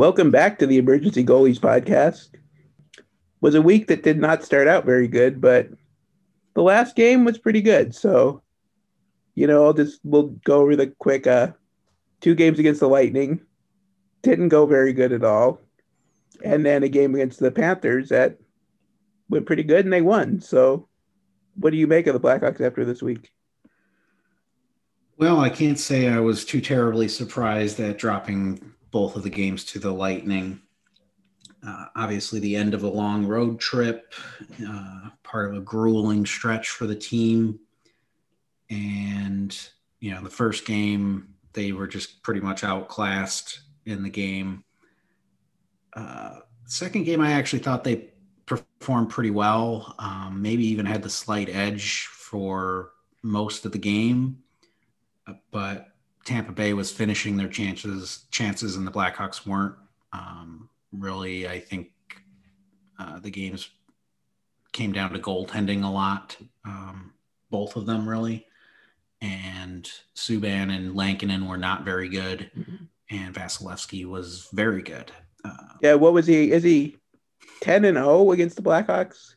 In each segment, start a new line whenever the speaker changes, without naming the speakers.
Welcome back to the Emergency Goalies podcast. Was a week that did not start out very good, but the last game was pretty good. So, you know, I'll just we'll go over the quick uh two games against the Lightning didn't go very good at all. And then a game against the Panthers that went pretty good and they won. So, what do you make of the Blackhawks after this week?
Well, I can't say I was too terribly surprised at dropping both of the games to the Lightning. Uh, obviously, the end of a long road trip, uh, part of a grueling stretch for the team. And, you know, the first game, they were just pretty much outclassed in the game. Uh, second game, I actually thought they performed pretty well. Um, maybe even had the slight edge for most of the game, uh, but Tampa Bay was finishing their chances, chances, and the Blackhawks weren't. Um, really, I think uh, the games came down to goaltending a lot. Um, both of them really, and Subban and Lankinen were not very good. Mm-hmm and Vasilevskiy was very good.
Uh, yeah, what was he? Is he ten and zero oh against the Blackhawks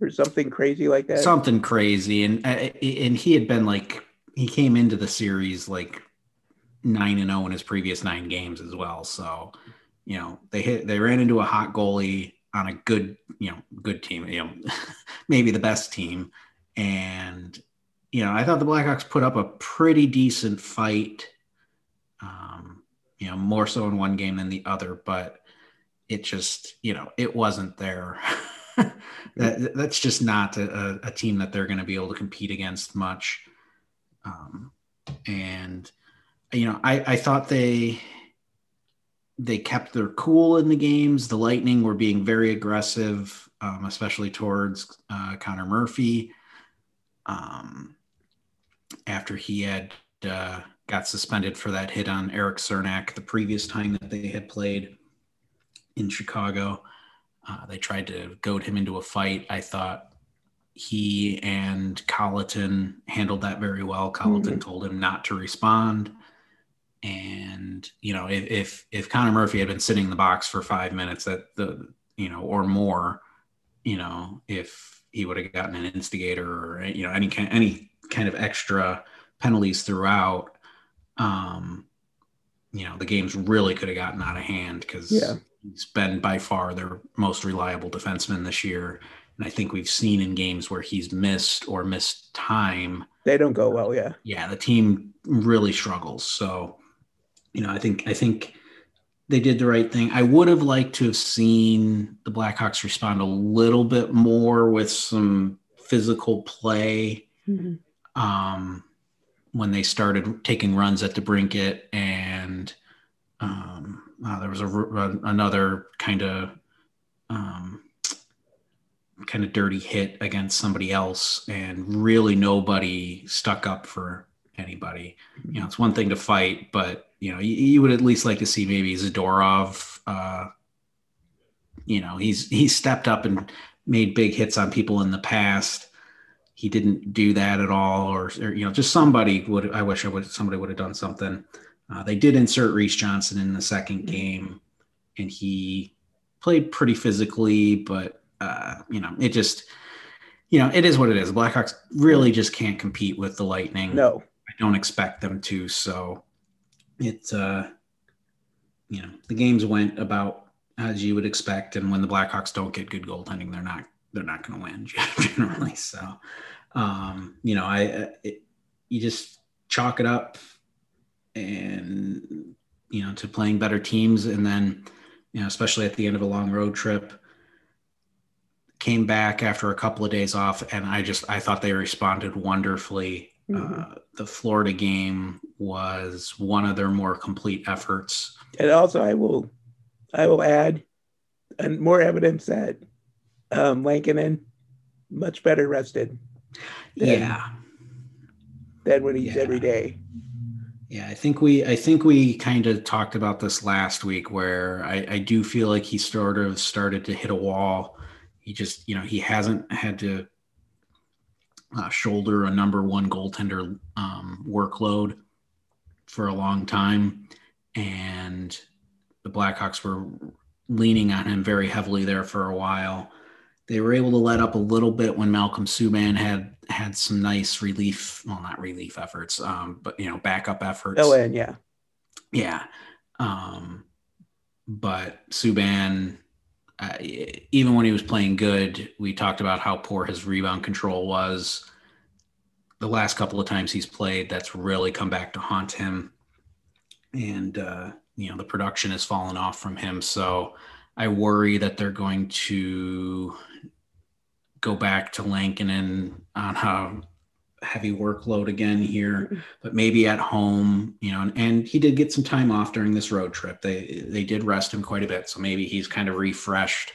or something crazy like that?
Something crazy, and uh, and he had been like he came into the series like nine and zero oh in his previous nine games as well. So you know they hit they ran into a hot goalie on a good you know good team, you know maybe the best team, and you know I thought the Blackhawks put up a pretty decent fight. Um, you know, more so in one game than the other, but it just, you know, it wasn't there. that, that's just not a, a team that they're going to be able to compete against much. Um, and, you know, I, I thought they, they kept their cool in the games. The Lightning were being very aggressive, um, especially towards uh, Connor Murphy. Um, after he had uh, got suspended for that hit on Erik Cernak the previous time that they had played in Chicago. Uh, they tried to goad him into a fight. I thought he and Colliton handled that very well. Colliton mm-hmm. told him not to respond. And you know, if, if if Connor Murphy had been sitting in the box for five minutes, that the you know or more, you know, if he would have gotten an instigator or you know any kind any kind of extra penalties throughout, um, you know, the games really could have gotten out of hand because yeah. he's been by far their most reliable defenseman this year. And I think we've seen in games where he's missed or missed time.
They don't go well, yeah.
Yeah, the team really struggles. So, you know, I think I think they did the right thing. I would have liked to have seen the Blackhawks respond a little bit more with some physical play. Mm-hmm. Um, when they started taking runs at DeBrincat and um, uh, there was a, a another kind of um, kind of dirty hit against somebody else and really nobody stuck up for anybody you know it's one thing to fight but you know you, you would at least like to see maybe Zadorov uh, you know he's he's stepped up and made big hits on people in the past he didn't do that at all, or, or, you know, just somebody would. I wish I would somebody would have done something. Uh, they did insert Reese Johnson in the second mm-hmm. game, and he played pretty physically, but uh, you know, it just, you know, it is what it is. The Blackhawks really just can't compete with the Lightning.
No,
I don't expect them to. So it's, uh, you know, the games went about as you would expect, and when the Blackhawks don't get good goaltending, they're not they're not going to win generally. So, um, you know, I it, you just chalk it up and you know to playing better teams, and then you know, especially at the end of a long road trip, came back after a couple of days off, and I just I thought they responded wonderfully. Mm-hmm. Uh, the Florida game was one of their more complete efforts.
And also, I will, I will add, and more evidence that um, Lankinen much better rested.
Than, yeah.
Than when he's yeah. every day.
Yeah, I think we I think we kind of talked about this last week where I, I do feel like he sort of started to hit a wall. He just, you know, he hasn't had to uh, shoulder a number one goaltender um, workload for a long time. And the Blackhawks were leaning on him very heavily there for a while. They were able to let up a little bit when Malcolm Subban had had some nice relief, well, not relief efforts, um, but you know, backup efforts.
Oh, and yeah,
yeah. Um, but Subban, uh, even when he was playing good, we talked about how poor his rebound control was. The last couple of times he's played, that's really come back to haunt him. And, uh, you know, the production has fallen off from him. So I worry that they're going to go back to Lankinen on how heavy workload again here, but maybe at home, you know, and, and, he did get some time off during this road trip. They they did rest him quite a bit, so maybe he's kind of refreshed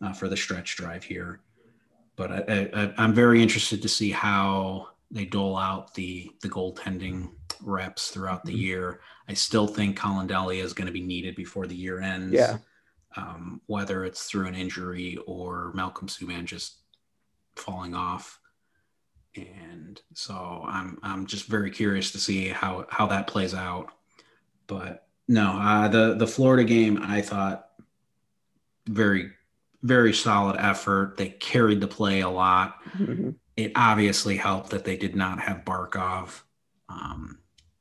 uh, for the stretch drive here. But I, I, I'm very interested to see how they dole out the the goaltending reps throughout the mm-hmm. year. I still think Collin Delia is going to be needed before the year ends.
Yeah.
Um, whether it's through an injury or Malcolm Subban just falling off and so I'm I'm just very curious to see how how that plays out. But no, uh, the the Florida game I thought very very solid effort. They carried the play a lot. Mm-hmm. It obviously helped that they did not have Barkov um,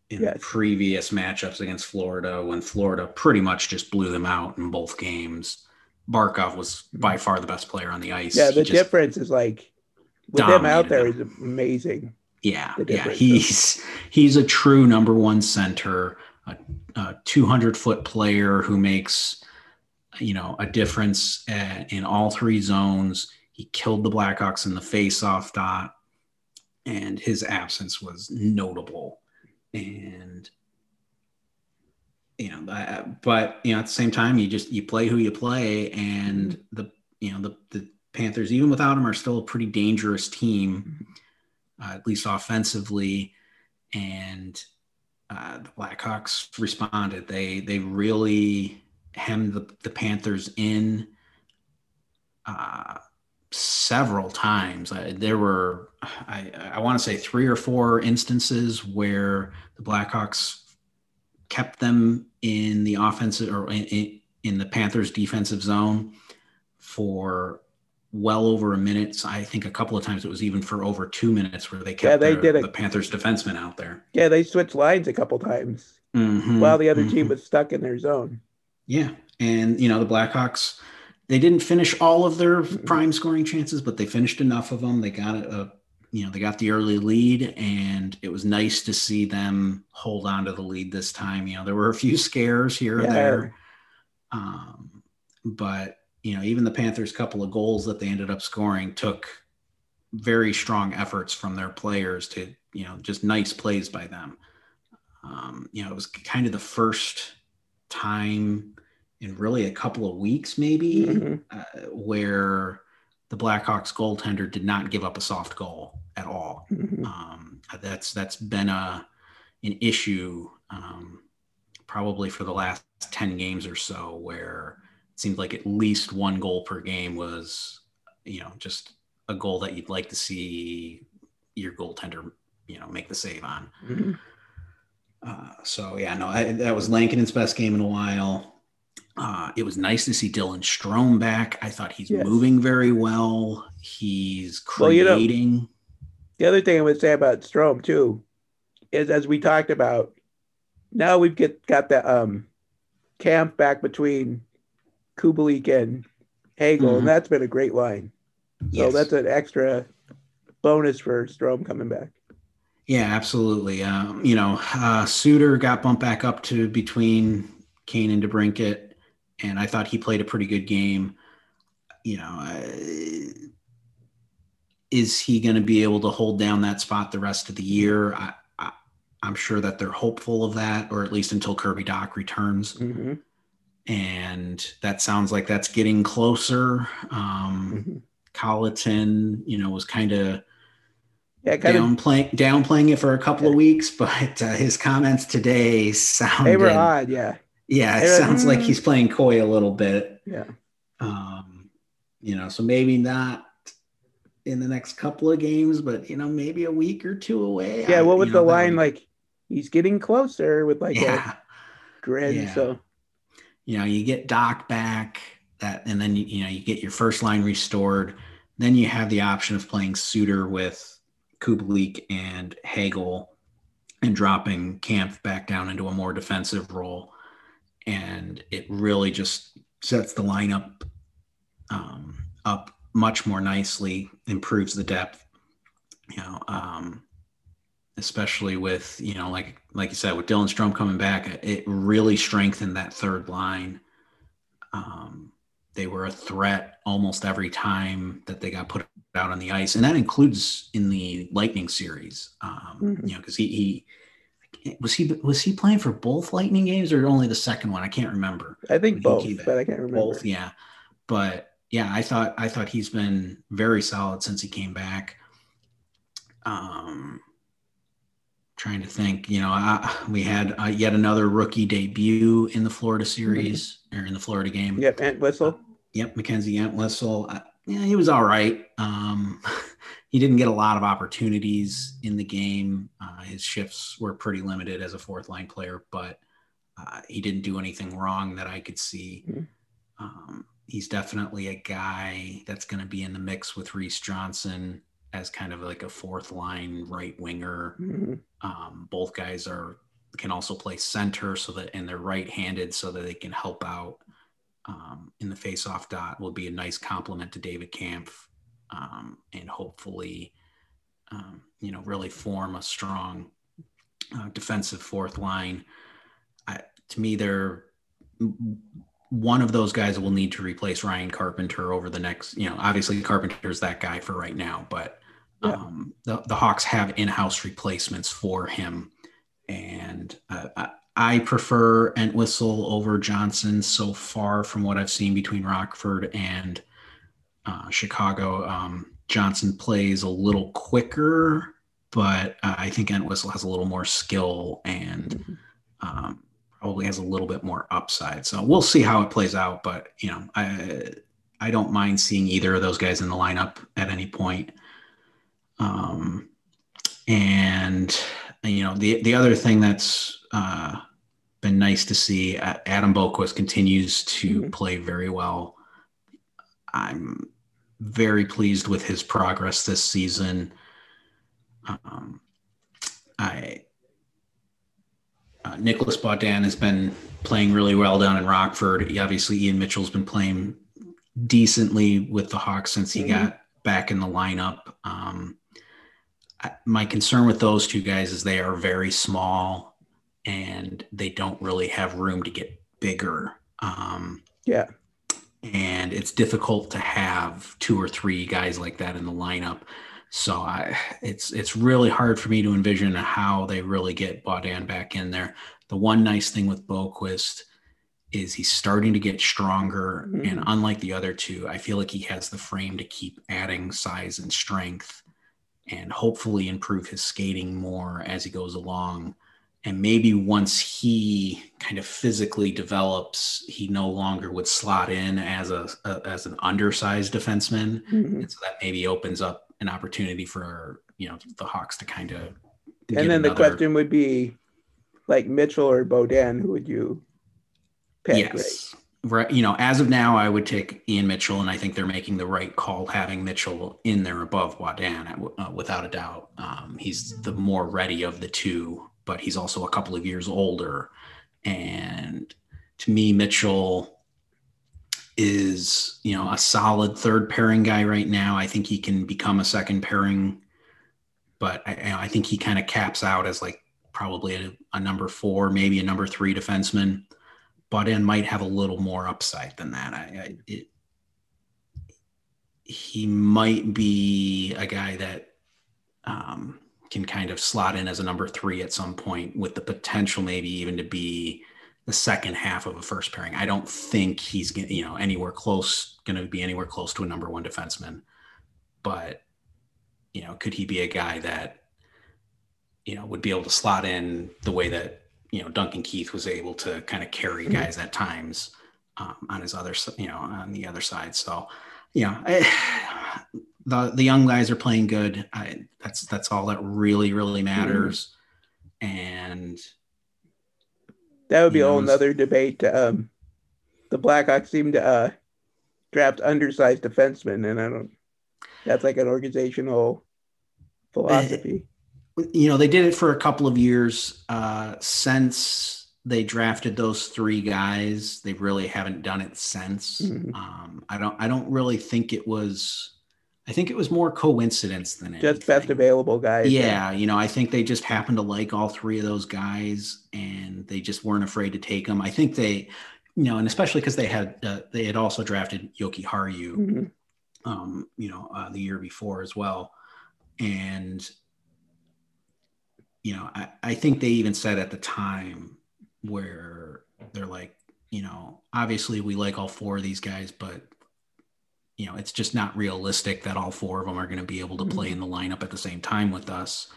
in yes. previous matchups against Florida when Florida pretty much just blew them out in both games. Barkov was by mm-hmm. far the best player on the ice.
Yeah, the difference is like with him out there is amazing.
Yeah, yeah, he's he's a true number one center, a, a 200 foot player who makes you know a difference at, in all three zones. He killed the Blackhawks in the face-off dot, and his absence was notable. And you know, but you know, at the same time, you just you play who you play, and mm-hmm. the you know the the Panthers, even without him, are still a pretty dangerous team, uh, at least offensively. And uh, the Blackhawks responded. They they really hemmed the, the Panthers in uh, several times. I, there were, I, I want to say, three or four instances where the Blackhawks kept them in the offensive or in, in the Panthers' defensive zone for well over a minute. So I think a couple of times it was even for over two minutes where they kept yeah, they their, did a, the Panthers defenseman out there.
Yeah, they switched lines a couple times mm-hmm, while the other mm-hmm. team was stuck in their zone.
Yeah, and you know the Blackhawks, they didn't finish all of their mm-hmm. prime scoring chances, but they finished enough of them. They got a, you know, they got the early lead, and it was nice to see them hold on to the lead this time. You know, there were a few scares here yeah. or there, um, but you know, even the Panthers' couple of goals that they ended up scoring took very strong efforts from their players to, you know, just nice plays by them. Um, you know, it was kind of the first time in really a couple of weeks, maybe, mm-hmm. uh, where the Blackhawks goaltender did not give up a soft goal at all. Mm-hmm. Um, that's that's been a an issue um, probably for the last ten games or so, where seemed like at least one goal per game was, you know, just a goal that you'd like to see your goaltender, you know, make the save on. Mm-hmm. Uh, so yeah, no, I, that was Lankinen's best game in a while. Uh, it was nice to see Dylan Strome back. I thought he's yes. moving very well. He's creating. Well, you know,
the other thing I would say about Strome too is, as we talked about, now we've get got the um, Kampf back between Kubalik and Hagel, mm-hmm. and that's been a great line. So yes. that's an extra bonus for Strome coming back.
Yeah, absolutely. Um, you know, uh, Suter got bumped back up to between Kane and DeBrincat, and I thought he played a pretty good game. You know, uh, is he going to be able to hold down that spot the rest of the year? I, I, am sure that they're hopeful of that, or at least until Kirby Dach returns. Mm-hmm and that sounds like that's getting closer. Um, mm-hmm. Colliton, you know, was kind of yeah, downplaying downplaying it for a couple yeah. of weeks, but uh, his comments today sounded
they were odd. Yeah,
yeah, it sounds like, like he's playing coy a little bit.
Yeah,
um, you know, so maybe not in the next couple of games, but you know, maybe a week or two away.
Yeah, what was the know, line like? He's getting closer with like yeah. a grin. Yeah. So
you know, you get Dach back that, and then, you know, you get your first line restored. Then you have the option of playing Suter with Kubalik and Hagel and dropping Kampf back down into a more defensive role. And it really just sets the lineup um, up much more nicely, improves the depth, you know, um, especially with, you know, like, like you said, with Dylan Strome coming back, it really strengthened that third line. Um, they were a threat almost every time that they got put out on the ice, and that includes in the Lightning series. Um, mm-hmm. You know, because he, he was he was he playing for both Lightning games or only the second one? I can't remember.
I think both, but I can't remember
both. Yeah, but yeah, I thought I thought he's been very solid since he came back. Um, trying to think, you know, I, we had uh, yet another rookie debut in the Florida series mm-hmm. or in the Florida game.
Yep, Entwistle. Uh,
yep, Mackenzie Entwistle. Uh, yeah, he was all right. Um, he didn't get a lot of opportunities in the game. Uh, his shifts were pretty limited as a fourth line player, but uh, he didn't do anything wrong that I could see. Mm-hmm. Um, he's definitely a guy that's going to be in the mix with Reese Johnson as kind of like a fourth line right winger. Mm-hmm. Um, both guys are can also play center so that and they're right handed so that they can help out um, in the face off dot will be a nice compliment to David Kampf um, and hopefully um, you know really form a strong uh, defensive fourth line. I, to me, they're one of those guys will need to replace Ryan Carpenter over the next, you know, obviously Carpenter's that guy for right now, but yeah. Um, the, the Hawks have in-house replacements for him, and uh, I, I prefer Entwistle over Johnson so far from what I've seen between Rockford and uh, Chicago. Um, Johnson plays a little quicker, but uh, I think Entwistle has a little more skill and mm-hmm. um, probably has a little bit more upside. So we'll see how it plays out. But you know, I I don't mind seeing either of those guys in the lineup at any point. Um, and you know, the the other thing that's uh, been nice to see, uh, Adam Boqvist continues to mm-hmm. play very well. I'm very pleased with his progress this season. Um, I uh, Nicholas Beaudin has been playing really well down in Rockford. He, obviously, Ian Mitchell's been playing decently with the Hawks since he mm-hmm. got back in the lineup. Um, my concern with those two guys is they are very small and they don't really have room to get bigger. Um,
yeah.
And it's difficult to have two or three guys like that in the lineup. So I, it's it's really hard for me to envision how they really get Beaudin back in there. The one nice thing with Boqvist is he's starting to get stronger, mm-hmm. and unlike the other two, I feel like he has the frame to keep adding size and strength and hopefully improve his skating more as he goes along. And maybe once he kind of physically develops, he no longer would slot in as a, a as an undersized defenseman, mm-hmm. and so that maybe opens up an opportunity for you know the Hawks to kind of.
And then another... the question would be, like Mitchell or Beaudin, who would you pick?
Yes. Right? You know, as of now, I would take Ian Mitchell, and I think they're making the right call having Mitchell in there above Beaudin, uh, without a doubt. Um, he's the more ready of the two, but he's also a couple of years older. And to me, Mitchell is, you know, a solid third pairing guy right now. I think he can become a second pairing, but I, I think he kind of caps out as like probably a, a number four, maybe a number three defenseman. Beaudin might have a little more upside than that. I, I it, he might be a guy that um, can kind of slot in as a number three at some point with the potential maybe even to be the second half of a first pairing. I don't think he's you know anywhere close going to be anywhere close to a number one defenseman, but you know could he be a guy that you know would be able to slot in the way that you know Duncan Keith was able to kind of carry mm-hmm. guys at times um, on his other you know on the other side. So yeah, I, the the young guys are playing good. I, that's that's all that really really mm-hmm. matters. Mm-hmm. And
that would be a whole another debate. Um, the Blackhawks seem to uh, draft undersized defensemen, and I don't. That's like an organizational philosophy.
You know, they did it for a couple of years. Uh, since they drafted those three guys, they really haven't done it since.
Mhm.
Um, I don't. I don't really think it was. I think it was more coincidence than
Just best available guys.
Yeah, you know, I think they just happened to like all three of those guys, and they just weren't afraid to take them. I think they, you know, and especially because they had uh, they had also drafted Jokiharju,
Mhm.
um, you know, uh, the year before as well, and you know, I, I think they even said at the time where they're like, you know, obviously we like all four of these guys, but you know, it's just not realistic that all four of them are going to be able to play mm-hmm. in the lineup at the same time with us.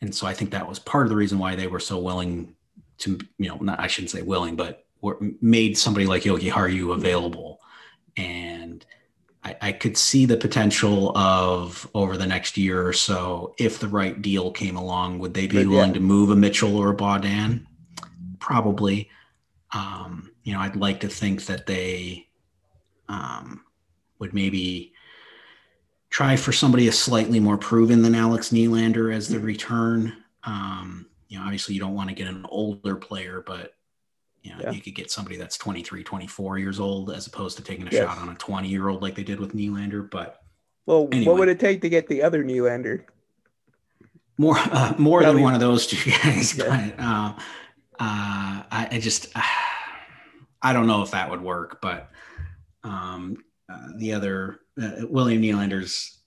And so I think that was part of the reason why they were so willing to, you know, not, I shouldn't say willing, but were, made somebody like Jokiharju available. And I, I could see the potential of over the next year or so, if the right deal came along, would they be
But, yeah.
willing to move a Mitchell or a Beaudin? Probably. Um, you know, I'd like to think that they um, would maybe try for somebody as slightly more proven than Alex Nylander as the return. Um, you know, obviously you don't want to get an older player, but you know,
Yeah.
you could get somebody that's 23, 24 years old as opposed to taking a
Yes.
shot on a 20 year old like they did with Nylander. But
Well,
Anyway.
what would it take to get the other Nylander?
more, uh, more than one of those two guys.
Yeah.
But uh, uh, I, I just, I don't know if that would work. But um, uh, the other, uh, William Nylander's,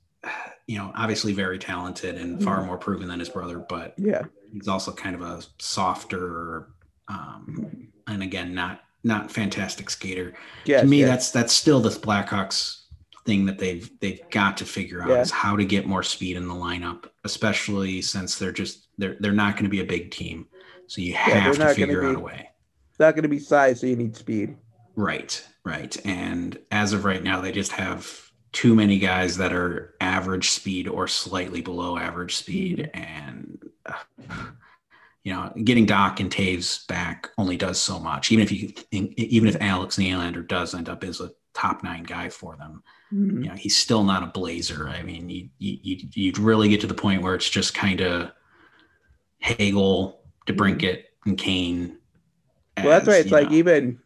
you know, obviously very talented and far
Mhm.
more proven than his brother, but
Yeah.
he's also kind of a softer, um, and again, not not fantastic skater.
Yes,
to me,
yes.
that's that's still the Blackhawks thing that they've they've got to figure out
Yeah.
is how to get more speed in the lineup, especially since they're just they're they're not going to be a big team, so you have to
not gonna
figure out
be-
a way.
It's not going to be size, so you need speed.
Right, right. And as of right now, they just have too many guys that are average speed or slightly below average speed. And, uh, you know, getting Dach and Toews back only does so much. Even if you, even if Alex Nylander does end up as a top nine guy for them,
Mhm.
you know, he's still not a blazer. I mean, you, you, you- you'd really get to the point where it's just kind of Hagel, DeBrincat, and Kane.
Well, that's right. It's like
know,
even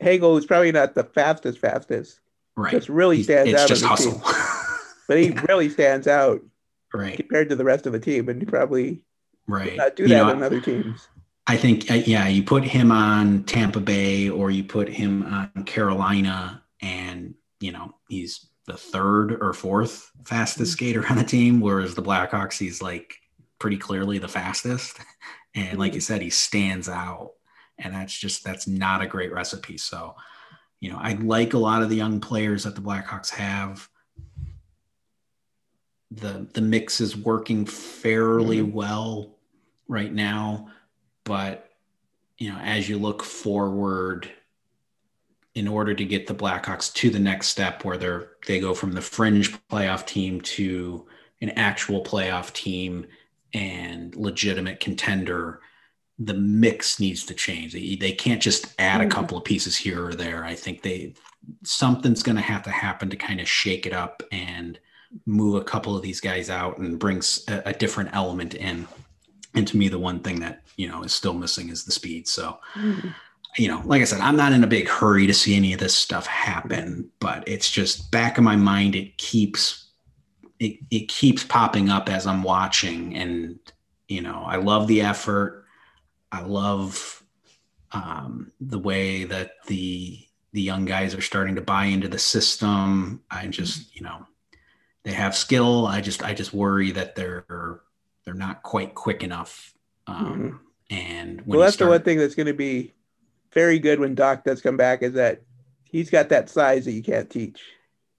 Hagel is probably not the fastest, fastest,
right.
just really stands
it's
out
just
on
hustle.
But he really stands out
right,
compared to the rest of the team, and he probably
right.
not do
You
that
know,
on other teams.
I think, uh, yeah, you put him on Tampa Bay or you put him on Carolina, and you know he's the third or fourth fastest skater on the team. Whereas the Blackhawks, he's like pretty clearly the fastest, and like you said, he stands out, and that's just that's not a great recipe. So, you know, I like a lot of the young players that the Blackhawks have. The the mix is working fairly well right now but you know as you look forward in order to get the blackhawks to the next step where they're they go from the fringe playoff team to an actual playoff team and legitimate contender the mix needs to change. They, they can't just add a
Mhm.
couple of pieces here or there. I think they something's going to have to happen to kind of shake it up and move a couple of these guys out and brings a, a different element in. And to me the one thing that you know is still missing is the speed. So
Mhm.
you know like i said i'm not in a big hurry to see any of this stuff happen but it's just back of my mind it keeps it, it keeps popping up as i'm watching. And you know i love the effort. I love um, the way that the the young guys are starting to buy into the system. I just you know they have skill i just i just worry that they're they're not quite quick enough um, and when
Mm-hmm. Well,
you
that's the one thing that's going to be very good when Dach does come back is that he's got that size that you can't teach.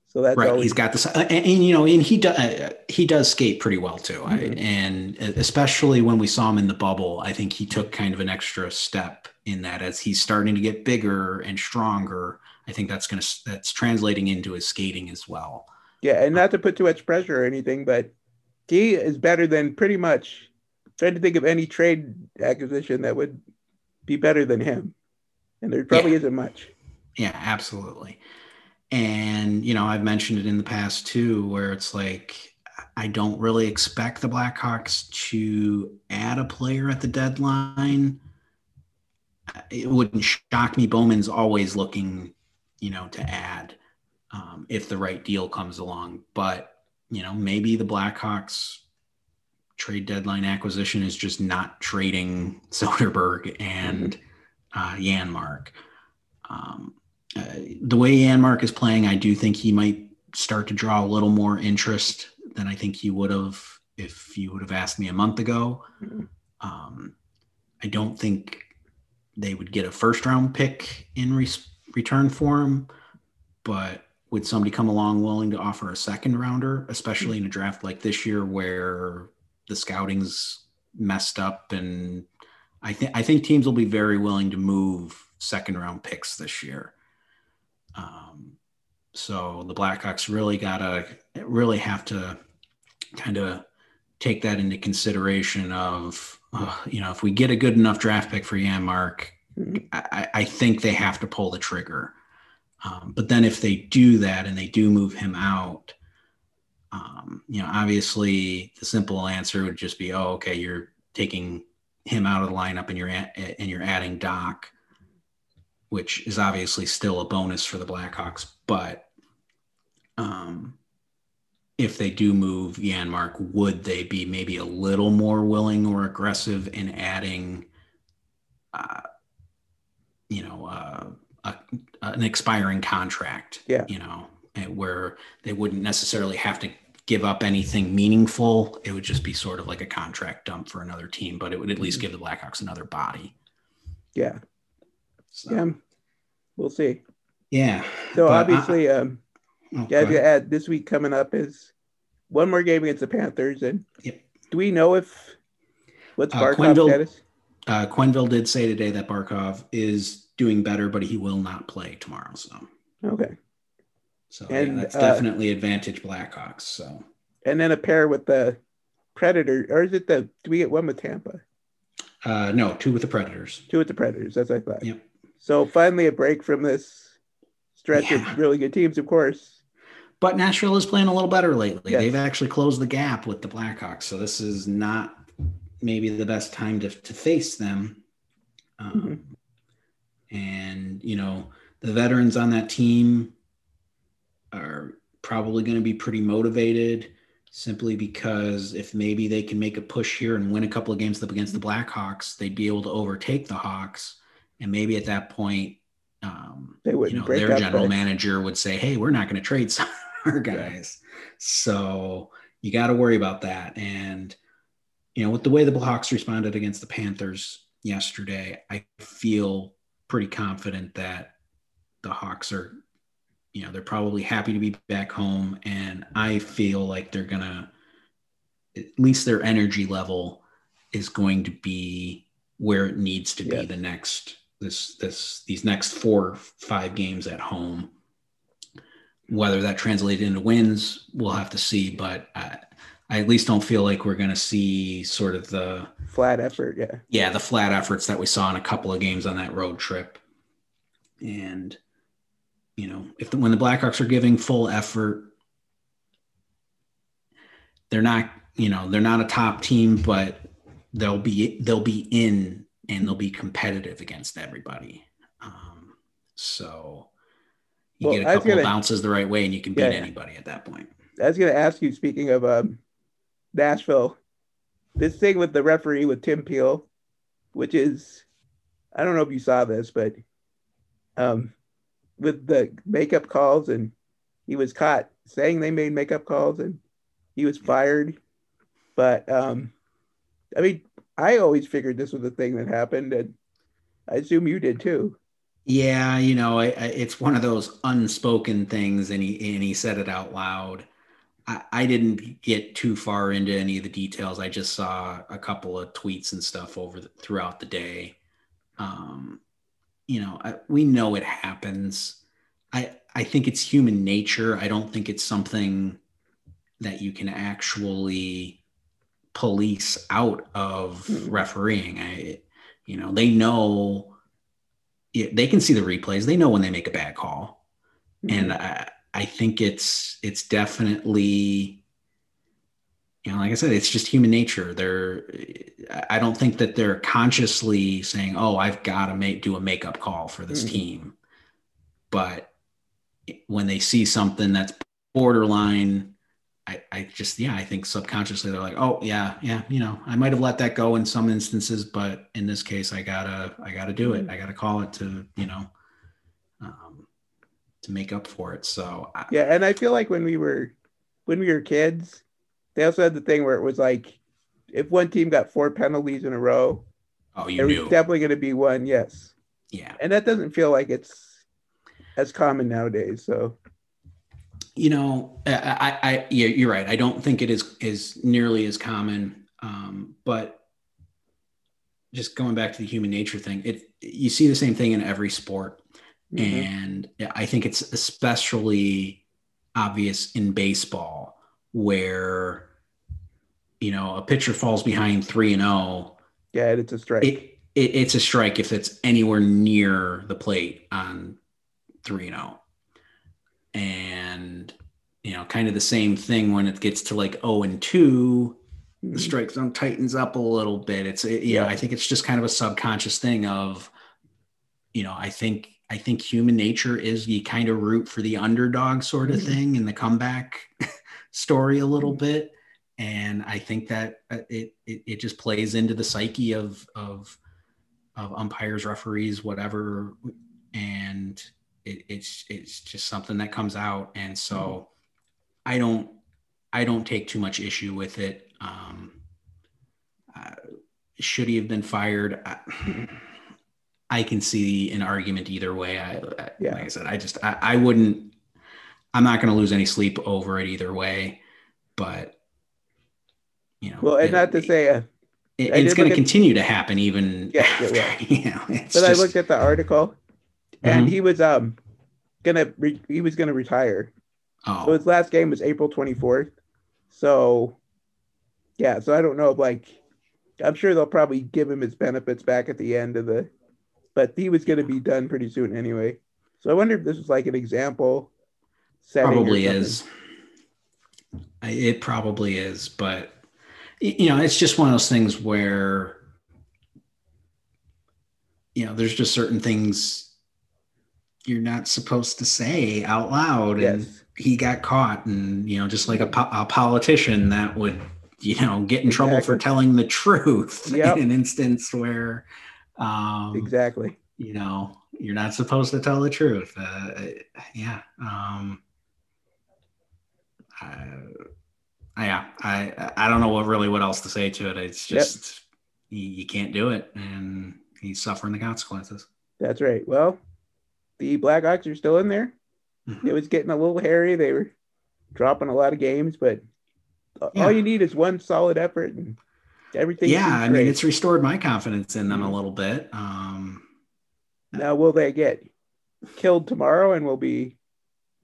So that's
right
always
he's got this and, and, you know and he does uh, he does skate pretty well too I,
Mhm.
and especially when we saw him in the bubble i think he took kind of an extra step in that as he's starting to get bigger and stronger i think that's going to that's translating into his skating as well
yeah, and not to put too much pressure or anything, but he is better than pretty much. Trying to think of any trade acquisition that would be better than him, and there probably
Yeah.
isn't much.
Yeah, absolutely. And, you know, I've mentioned it in the past too, where it's like, I don't really expect the Blackhawks to add a player at the deadline. It wouldn't shock me. Bowman's always looking, you know, to add um, if the right deal comes along. But, you know, maybe the Blackhawks trade deadline acquisition is just not trading Soderberg and uh, Janmark. Um, uh, the way Janmark is playing, I do think he might start to draw a little more interest than I think he would have if you would have asked me a month ago. Mm-hmm. Um, I don't think they would get a first round pick in re- return for him, but would somebody come along willing to offer a second rounder, especially in a draft like this year where the scouting's messed up and I think I think teams will be very willing to move second round picks this year. Um, so the Blackhawks really gotta really have to kind of take that into consideration of uh, you know if we get a good enough draft pick for Janmark, I, I think they have to pull the trigger. Um, but then if they do that and they do move him out, um, you know, obviously the simple answer would just be, oh, okay, you're taking him out of the lineup and you're at, and you're adding Dach, which is obviously still a bonus for the Blackhawks. But um, if they do move Janmark, would they be maybe a little more willing or aggressive in adding, uh, you know, uh, a, an expiring contract?
Yeah.
You know, where they wouldn't necessarily have to give up anything meaningful. It would just be sort of like a contract dump for another team, but it would at least mm-hmm. give the Blackhawks another body.
Yeah. So. Yeah. We'll see.
Yeah.
So obviously, I, um, oh, yeah, add this week coming up is one more game against the Panthers, and
yep.
do we know if what's
uh,
Barkov's status?
Uh, Quenneville did say today that Barkov is doing better, but he will not play tomorrow. So
okay.
So and, yeah, that's uh, definitely advantage Blackhawks. So
and then a pair with the Predator, or is it the? Do we get one with Tampa?
Uh, no, two with the Predators.
Two with the Predators. That's what I thought.
Yep.
So finally, a break from this stretch yeah. of really good teams, of course.
But Nashville is playing a little better lately. Yes. They've actually closed the gap with the Blackhawks. So this is not maybe the best time to, to face them. Um, mm-hmm. And, you know, the veterans on that team are probably going to be pretty motivated simply because if maybe they can make a push here and win a couple of games up against the Blackhawks, they'd be able to overtake the Hawks and maybe at that point, um, you know, their general manager would say, "Hey, we're not going to trade some our guys." Yeah. So you got to worry about that. And you know, with the way the Blackhawks responded against the Panthers yesterday, I feel pretty confident that the Hawks are, you know, they're probably happy to be back home, and I feel like they're gonna, at least their energy level is going to be where it needs to be the next this this these next four five games at home. Whether that translated into wins, we'll have to see. But I, I at least don't feel like we're going to see sort of the
flat effort. Yeah,
yeah, the flat efforts that we saw in a couple of games on that road trip. And you know, if the, when the Blackhawks are giving full effort, they're not you know they're not a top team, but they'll be they'll be in and they'll be competitive against everybody. Um, so you well, get a couple gonna, of bounces the right way, and you can beat yeah, anybody at that point.
I was going to ask you. Speaking of um, Nashville, this thing with the referee with Tim Peel, which is, I don't know if you saw this, but um, with the makeup calls, and he was caught saying they made makeup calls, and he was fired. But um, I mean, I always figured this was a thing that happened, and I assume you did too.
Yeah, you know, I, I, it's one of those unspoken things, and he and he said it out loud. I, I didn't get too far into any of the details. I just saw a couple of tweets and stuff over the, throughout the day. Um, you know, I, we know it happens. I I think it's human nature. I don't think it's something that you can actually police out of hmm. refereeing. I, you know, they know they can see the replays. They know when they make a bad call,
Mm-hmm.
and I, I think it's it's definitely, you know, like I said, it's just human nature. They're, I don't think that they're consciously saying, "Oh, I've got to make do a makeup call for this
Mhm.
team," but when they see something that's borderline I, I just yeah i think subconsciously they're like oh yeah yeah you know i might have let that go in some instances but in this case i gotta i gotta do it i gotta call it to you know to make up for it. So I,
Yeah, and I feel like when we were when we were kids, they also had the thing where it was like if one team got four penalties in a row,
oh you
there was definitely going to be one. Yes,
yeah.
And that doesn't feel like it's as common nowadays. So.
You know I, I, I yeah you're right. I don't think it is is nearly as common um, but just going back to the human nature thing it you see the same thing in every sport
mhm.
And I think it's especially obvious in baseball where, you know, a pitcher falls behind 3 and 0.
yeah, it's a strike.
It, it, it's a strike if it's anywhere near the plate on 3 and 0. And, you know, kind of the same thing when it gets to like 0 and 2, the
Mhm.
strike zone tightens up a little bit. It's, it, you know,
Yeah.
I think it's just kind of a subconscious thing of, you know, I think I think human nature is you kind of root for the underdog sort of
Mhm.
thing and the comeback story a little bit, and I think that uh, it, it it just plays into the psyche of of of umpires, referees, whatever, and it, it's it's just something that comes out, and so I don't I don't take too much issue with it. Um, uh, should he have been fired? I, I can see an argument either way. I, I
Yeah.
like I said, I just I, I wouldn't. I'm not going to lose any sleep over it either way, but you know,
well, and
it-
not to say, uh,
it- it's going to
at-
continue to happen even
Yeah,
after, you know,
but
just,
I looked at the article, and
Mhm.
he was um gonna re- he was gonna retire.
Oh.
So his last game was April 24th. So, yeah, so I don't know if like, I'm sure they'll probably give him his benefits back at the end of the, but he was going to be done pretty soon anyway. So I wonder if this is like an example.
probably is. It probably is, but you know, it's just one of those things where you know, there's just certain things you're not supposed to say out loud, and he got caught, and you know, just like a, po- a politician that would you know get in trouble for telling the truth
Yep.
in an instance where um,
Exactly.
you know you're not supposed to tell the truth uh, yeah um I, yeah i i don't know what really what else to say to it it's
Yep.
just you, you can't do it and he's suffering the consequences
That's right. Well, the Blackhawks are still in there.
Mhm.
It was getting a little hairy. They were dropping a lot of games, but
Yeah.
all you need is one solid effort and everything.
yeah i mean it's restored my confidence in them a
Mhm.
little bit um
now will they get killed tomorrow and we'll be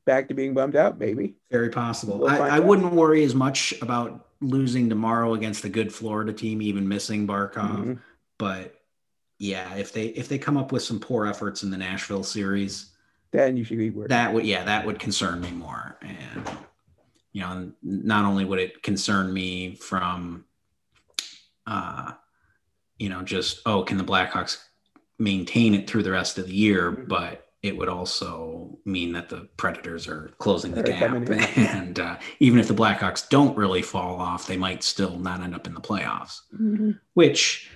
back to being bummed out? Maybe.
very possible
We'll
I, I wouldn't worry as much about losing tomorrow against a good florida team even missing barkov
Mhm.
but yeah, if they if they come up with some poor efforts in the Nashville series,
Then you should be worried.
that would yeah, that would concern me more. And you know, not only would it concern me from uh you know, just oh, can the Blackhawks maintain it through the rest of the year,
Mhm.
but it would also mean that the Predators are closing the gap. And uh, even if the Blackhawks don't really fall off, they might still not end up in the playoffs
Mhm.
which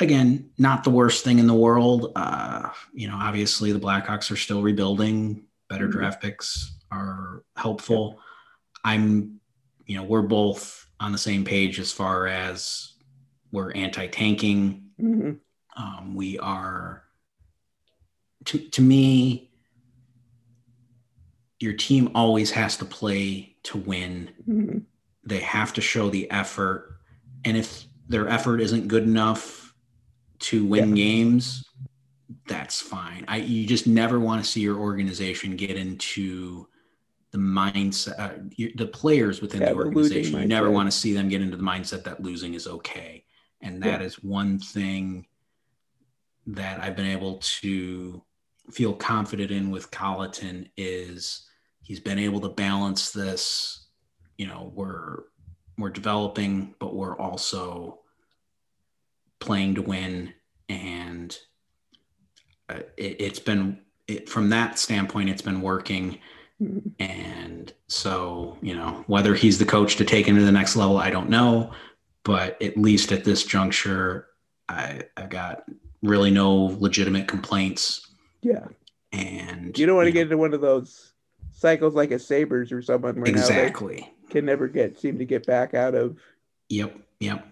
again not the worst thing in the world uh you know obviously the blackhawks are still rebuilding better
Mhm.
draft picks are helpful i'm you know we're both on the same page as far as we're anti-tanking.
Mhm.
um, we are to, to me your team always has to play to win.
Mhm.
they have to show the effort. And if their effort isn't good enough to win games that's fine. I you just never want to see your organization get into the mindset uh, the players within
Yeah,
the organization. You never want to see them get into the mindset that losing is okay and that is one thing that i've been able to feel confident in with Colliton is he's been able to balance this. You know, we're we're developing, but we're also playing to win, and uh, it, has been it, from that standpoint, it's been working. Mm-hmm. And so, you know, whether he's the coach to take him to the next level, I don't know. But at least at this juncture, I, I've got really no legitimate complaints.
Yeah.
And
you don't want to get into one of those cycles like a Sabres or someone where
exactly
can never get seem to get back out of.
Yep. Yep.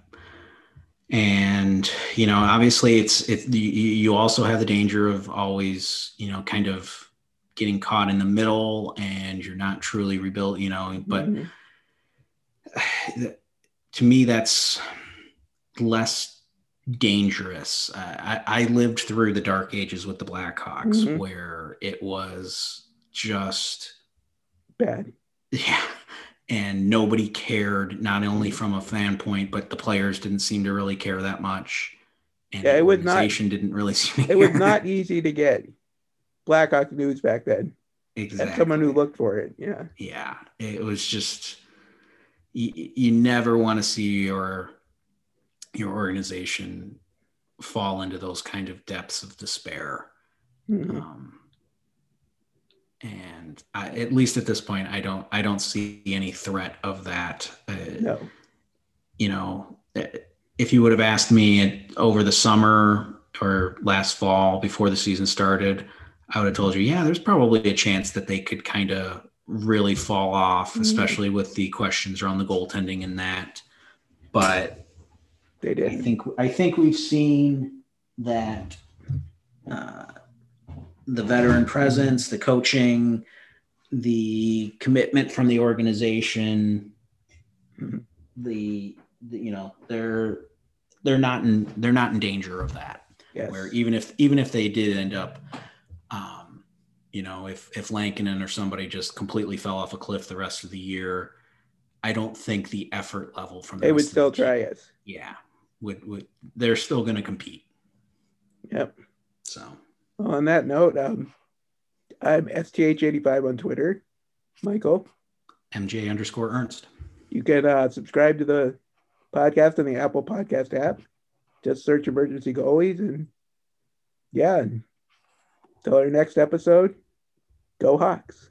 And you know, obviously, it's it. You, you also have the danger of always, you know, kind of getting caught in the middle, and you're not truly rebuilt. You know, but mm-hmm. to me, that's less dangerous. Uh, I, I, lived through the dark ages with the Blackhawks mm-hmm. where it was just
bad.
Yeah. And nobody cared, not only from a fan point, but the players didn't seem to really care that much. And yeah, it was not, didn't really seem
It was not easy to get Blackhawk news back then.
Exactly.
As someone who looked for it. Yeah.
Yeah. It was just, you, you never want to see your your organization fall into those kind of depths of despair. Mm-hmm. Um, and I, at least at this point, I don't I don't see any threat of that. Uh,
no.
You know, if you would have asked me over the summer or last fall before the season started, I would have told you, yeah, there's probably a chance that they could kind of really fall off, mm-hmm. especially with the questions around the goaltending and that. But
they did.
I think I think we've seen that uh, the veteran presence, the coaching, the commitment from the organization, mm-hmm. the, the you know they're they're not in they're not in danger of that.
Yes.
Where even if even if they did end up, um, you know, if if Lankinen or somebody just completely fell off a cliff the rest of the year, I don't think the effort level from the
they would still try it.
Yeah, would would they're still going to compete.
Yep.
So
on that note, um, I'm STH85 on Twitter. Michael.
MJ underscore Ernst.
You can uh, subscribe to the podcast on the Apple Podcast app. Just search emergency goalies and yeah. Until our next episode, go Hawks.